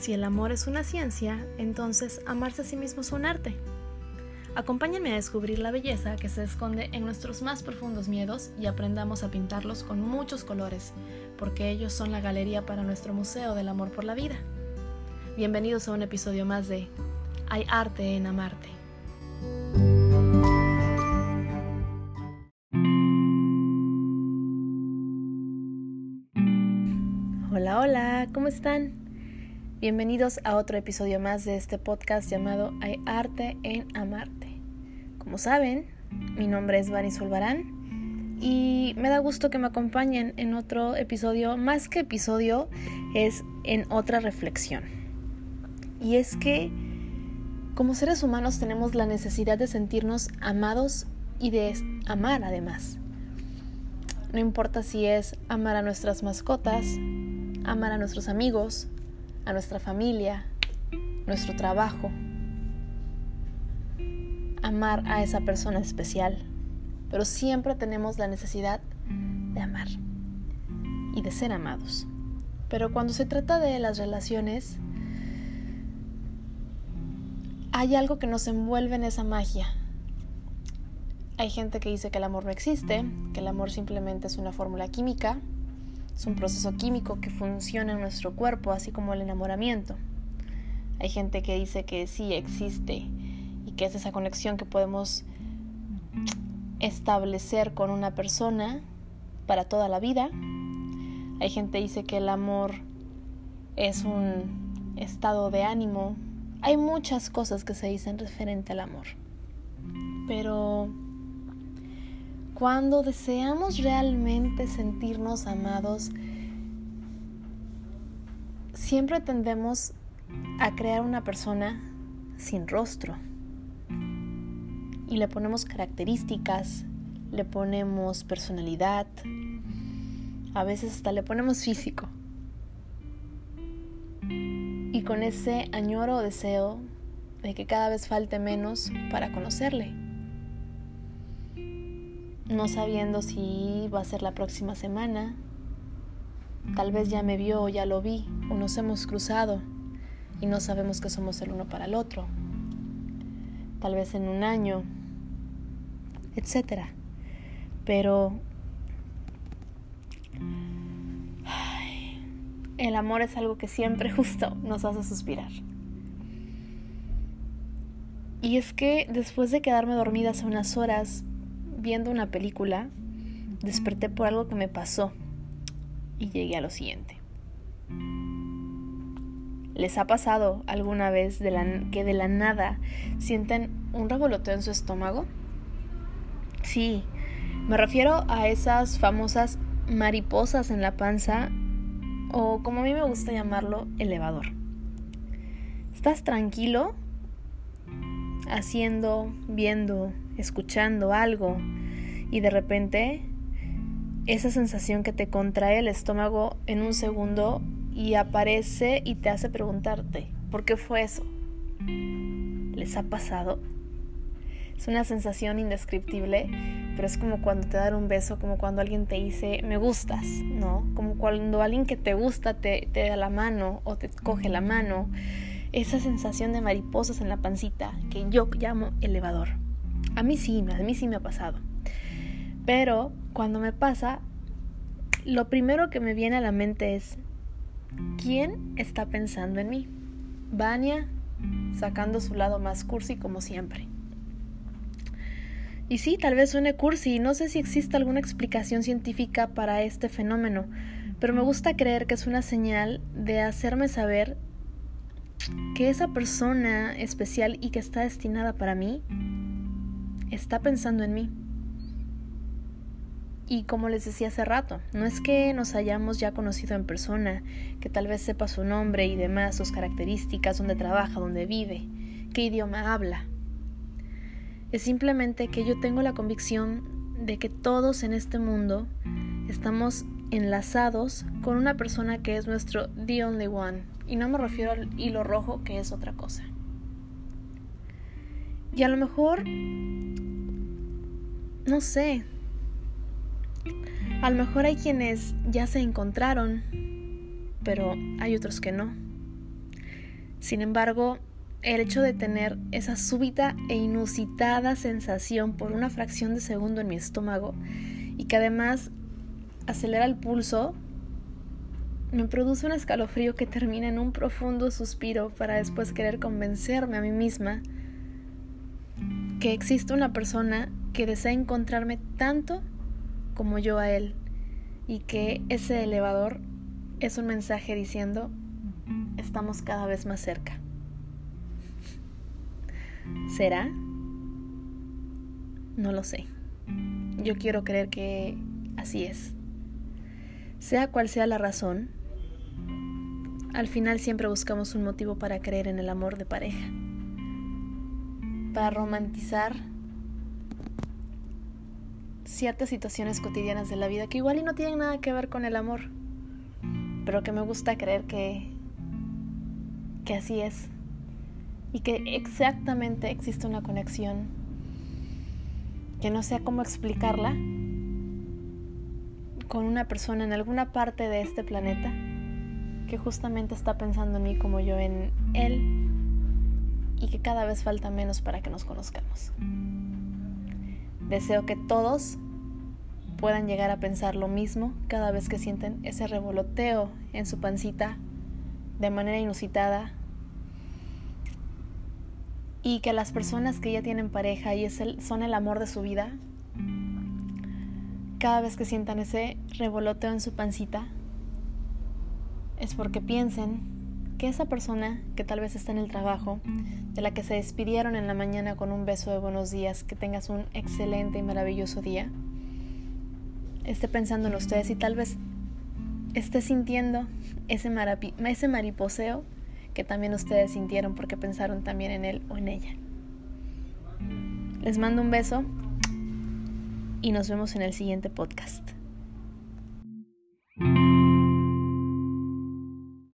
Si el amor es una ciencia, entonces amarse a sí mismo es un arte. Acompáñenme a descubrir la belleza que se esconde en nuestros más profundos miedos y aprendamos a pintarlos con muchos colores, porque ellos son la galería para nuestro Museo del Amor por la Vida. Bienvenidos a un episodio más de Hay arte en amarte. Hola, hola, ¿cómo están? Bienvenidos a otro episodio más de este podcast llamado Hay arte en amarte. Como saben, mi nombre es Vani Solvarán y me da gusto que me acompañen en otro episodio, más que episodio, es en otra reflexión. Y es que como seres humanos tenemos la necesidad de sentirnos amados y de amar además. No importa si es amar a nuestras mascotas, amar a nuestros amigos, a nuestra familia, nuestro trabajo, amar a esa persona especial, pero siempre tenemos la necesidad de amar y de ser amados. Pero cuando se trata de las relaciones, hay algo que nos envuelve en esa magia. Hay gente que dice que el amor no existe, que el amor simplemente es una fórmula química, es un proceso químico que funciona en nuestro cuerpo, así como el enamoramiento. Hay gente que dice que sí existe y que es esa conexión que podemos establecer con una persona para toda la vida. Hay gente que dice que el amor es un estado de ánimo. Hay muchas cosas que se dicen referente al amor. Pero cuando deseamos realmente sentirnos amados, siempre tendemos a crear una persona sin rostro. Y le ponemos características, le ponemos personalidad, a veces hasta le ponemos físico. Y con ese añoro o deseo de que cada vez falte menos para conocerle no sabiendo si va a ser la próxima semana. Tal vez ya me vio o ya lo vi, o nos hemos cruzado y no sabemos que somos el uno para el otro. Tal vez en un año, etc. Pero el amor es algo que siempre justo nos hace suspirar. Y es que después de quedarme dormida hace unas horas, viendo una película, desperté por algo que me pasó y llegué a lo siguiente. ¿Les ha pasado alguna vez que de la nada sienten un revoloteo en su estómago? Sí, me refiero a esas famosas mariposas en la panza o como a mí me gusta llamarlo, elevador. ¿Estás tranquilo? Haciendo, viendo, escuchando algo y de repente esa sensación que te contrae el estómago en un segundo y aparece y te hace preguntarte, ¿por qué fue eso? ¿Les ha pasado? Es una sensación indescriptible, pero es como cuando te dan un beso, como cuando alguien te dice, me gustas, ¿no? Como cuando alguien que te gusta te, te da la mano o te coge la mano. Esa sensación de mariposas en la pancita que yo llamo elevador. A mí sí, a mí sí me ha pasado. Pero cuando me pasa, lo primero que me viene a la mente es, ¿quién está pensando en mí? Vania sacando su lado más cursi como siempre. Y sí, tal vez suene cursi, no sé si existe alguna explicación científica para este fenómeno, pero me gusta creer que es una señal de hacerme saber que esa persona especial y que está destinada para mí está pensando en mí. Y como les decía hace rato, no es que nos hayamos ya conocido en persona, que tal vez sepa su nombre y demás, sus características, dónde trabaja, dónde vive, qué idioma habla. Es simplemente que yo tengo la convicción de que todos en este mundo estamos enlazados con una persona que es nuestro The Only One. Y no me refiero al hilo rojo, que es otra cosa. Y a lo mejor no sé. A lo mejor hay quienes ya se encontraron, pero hay otros que no. Sin embargo, el hecho de tener esa súbita e inusitada sensación por una fracción de segundo en mi estómago y que además acelera el pulso, me produce un escalofrío que termina en un profundo suspiro para después querer convencerme a mí misma que existe una persona que desea encontrarme tanto como yo a él y que ese elevador es un mensaje diciendo estamos cada vez más cerca. ¿Será? No lo sé. Yo quiero creer que así es. Sea cual sea la razón, al final siempre buscamos un motivo para creer en el amor de pareja, para romantizar ciertas situaciones cotidianas de la vida que igual y no tienen nada que ver con el amor, pero que me gusta creer que, que así es y que exactamente existe una conexión que no sé cómo explicarla con una persona en alguna parte de este planeta que justamente está pensando en mí como yo en él y que cada vez falta menos para que nos conozcamos. Deseo que todos puedan llegar a pensar lo mismo cada vez que sienten ese revoloteo en su pancita de manera inusitada. Y que las personas que ya tienen pareja y son el amor de su vida, cada vez que sientan ese revoloteo en su pancita, es porque piensen que esa persona que tal vez está en el trabajo, de la que se despidieron en la mañana con un beso de buenos días, que tengas un excelente y maravilloso día, esté pensando en ustedes y tal vez esté sintiendo ese, ese mariposeo que también ustedes sintieron porque pensaron también en él o en ella. Les mando un beso y nos vemos en el siguiente podcast.